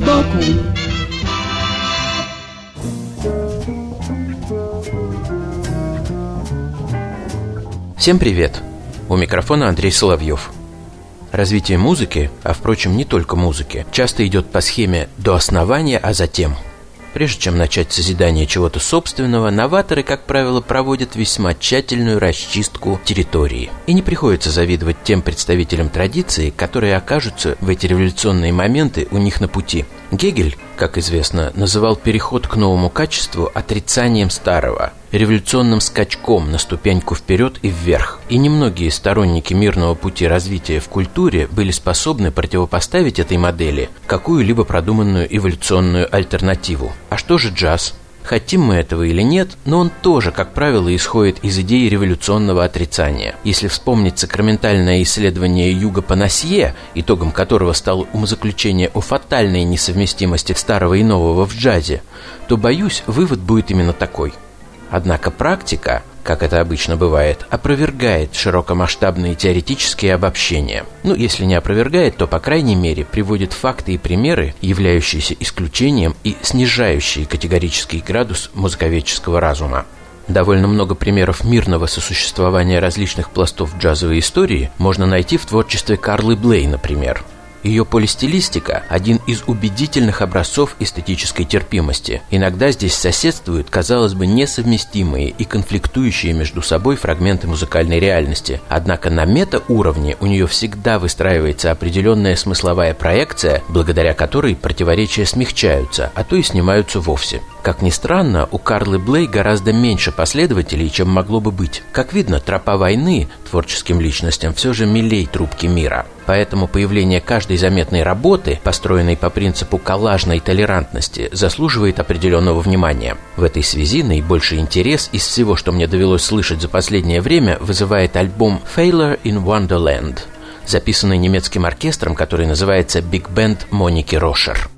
сбоку Всем привет! У микрофона Андрей Соловьев. Развитие музыки, а впрочем не только музыки, часто идет по схеме «до основания, а затем». Прежде чем начать созидание чего-то собственного, новаторы, как правило, проводят весьма тщательную расчистку территории. И не приходится завидовать тем представителям традиции, которые окажутся в эти революционные моменты у них на пути. Гегель, как известно, называл переход к новому качеству отрицанием старого, революционным скачком на ступеньку вперед и вверх. И немногие сторонники мирного пути развития в культуре были способны противопоставить этой модели какую-либо продуманную эволюционную альтернативу. А что же джаз? Хотим мы этого или нет, но он тоже, как правило, исходит из идеи революционного отрицания. Если вспомнить сакраментальное исследование Юга Панасье, итогом которого стало умозаключение о фатальной несовместимости старого и нового в джазе, то, боюсь, вывод будет именно такой – Однако практика, как это обычно бывает, опровергает широкомасштабные теоретические обобщения. Ну, если не опровергает, то, по крайней мере, приводит факты и примеры, являющиеся исключением и снижающие категорический градус музыковедческого разума. Довольно много примеров мирного сосуществования различных пластов джазовой истории можно найти в творчестве Карлы Блей, например – ее полистилистика – один из убедительных образцов эстетической терпимости. Иногда здесь соседствуют, казалось бы, несовместимые и конфликтующие между собой фрагменты музыкальной реальности. Однако на мета-уровне у нее всегда выстраивается определенная смысловая проекция, благодаря которой противоречия смягчаются, а то и снимаются вовсе. Как ни странно, у Карлы Блей гораздо меньше последователей, чем могло бы быть. Как видно, тропа войны творческим личностям все же милей трубки мира. Поэтому появление каждой заметной работы, построенной по принципу коллажной толерантности, заслуживает определенного внимания. В этой связи наибольший интерес из всего, что мне довелось слышать за последнее время, вызывает альбом «Failure in Wonderland», записанный немецким оркестром, который называется «Big Band Моники Рошер».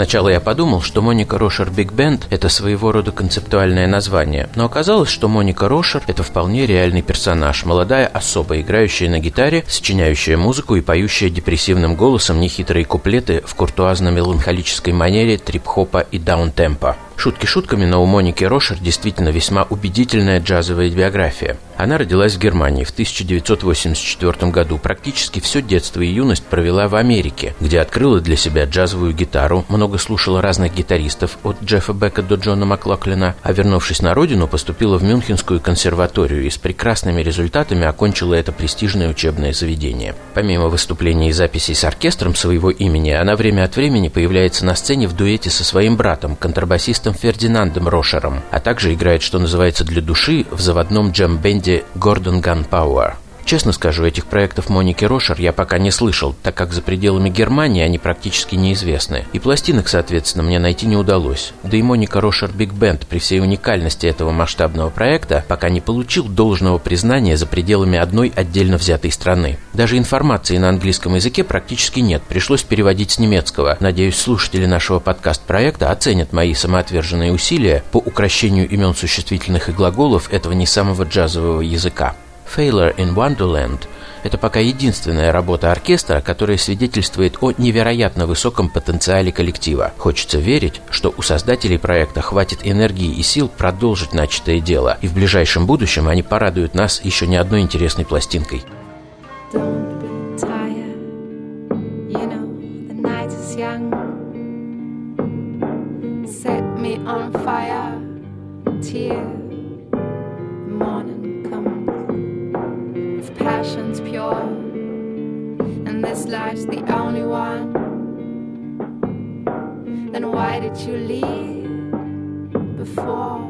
Сначала я подумал, что Моника Рошер Биг Бенд – это своего рода концептуальное название, но оказалось, что Моника Рошер – это вполне реальный персонаж, молодая особа, играющая на гитаре, сочиняющая музыку и поющая депрессивным голосом нехитрые куплеты в куртуазно-меланхолической манере трип-хопа и даунтемпа. Шутки шутками, но у Моники Рошер действительно весьма убедительная джазовая биография. Она родилась в Германии в 1984 году. Практически все детство и юность провела в Америке, где открыла для себя джазовую гитару, много слушала разных гитаристов от Джеффа Бека до Джона Маклаклина, а вернувшись на родину, поступила в Мюнхенскую консерваторию и с прекрасными результатами окончила это престижное учебное заведение. Помимо выступлений и записей с оркестром своего имени, она время от времени появляется на сцене в дуэте со своим братом, контрабасистом пианистом Фердинандом Рошером, а также играет, что называется, для души в заводном джем-бенде «Гордон Ган Пауэр». Честно скажу, этих проектов Моники Рошер я пока не слышал, так как за пределами Германии они практически неизвестны. И пластинок, соответственно, мне найти не удалось. Да и Моника Рошер Big Band при всей уникальности этого масштабного проекта пока не получил должного признания за пределами одной отдельно взятой страны. Даже информации на английском языке практически нет, пришлось переводить с немецкого. Надеюсь, слушатели нашего подкаст-проекта оценят мои самоотверженные усилия по укрощению имен существительных и глаголов этого не самого джазового языка. Failure in Wonderland – это пока единственная работа оркестра, которая свидетельствует о невероятно высоком потенциале коллектива. Хочется верить, что у создателей проекта хватит энергии и сил продолжить начатое дело, и в ближайшем будущем они порадуют нас еще не одной интересной пластинкой. was the only one, then why did you leave before?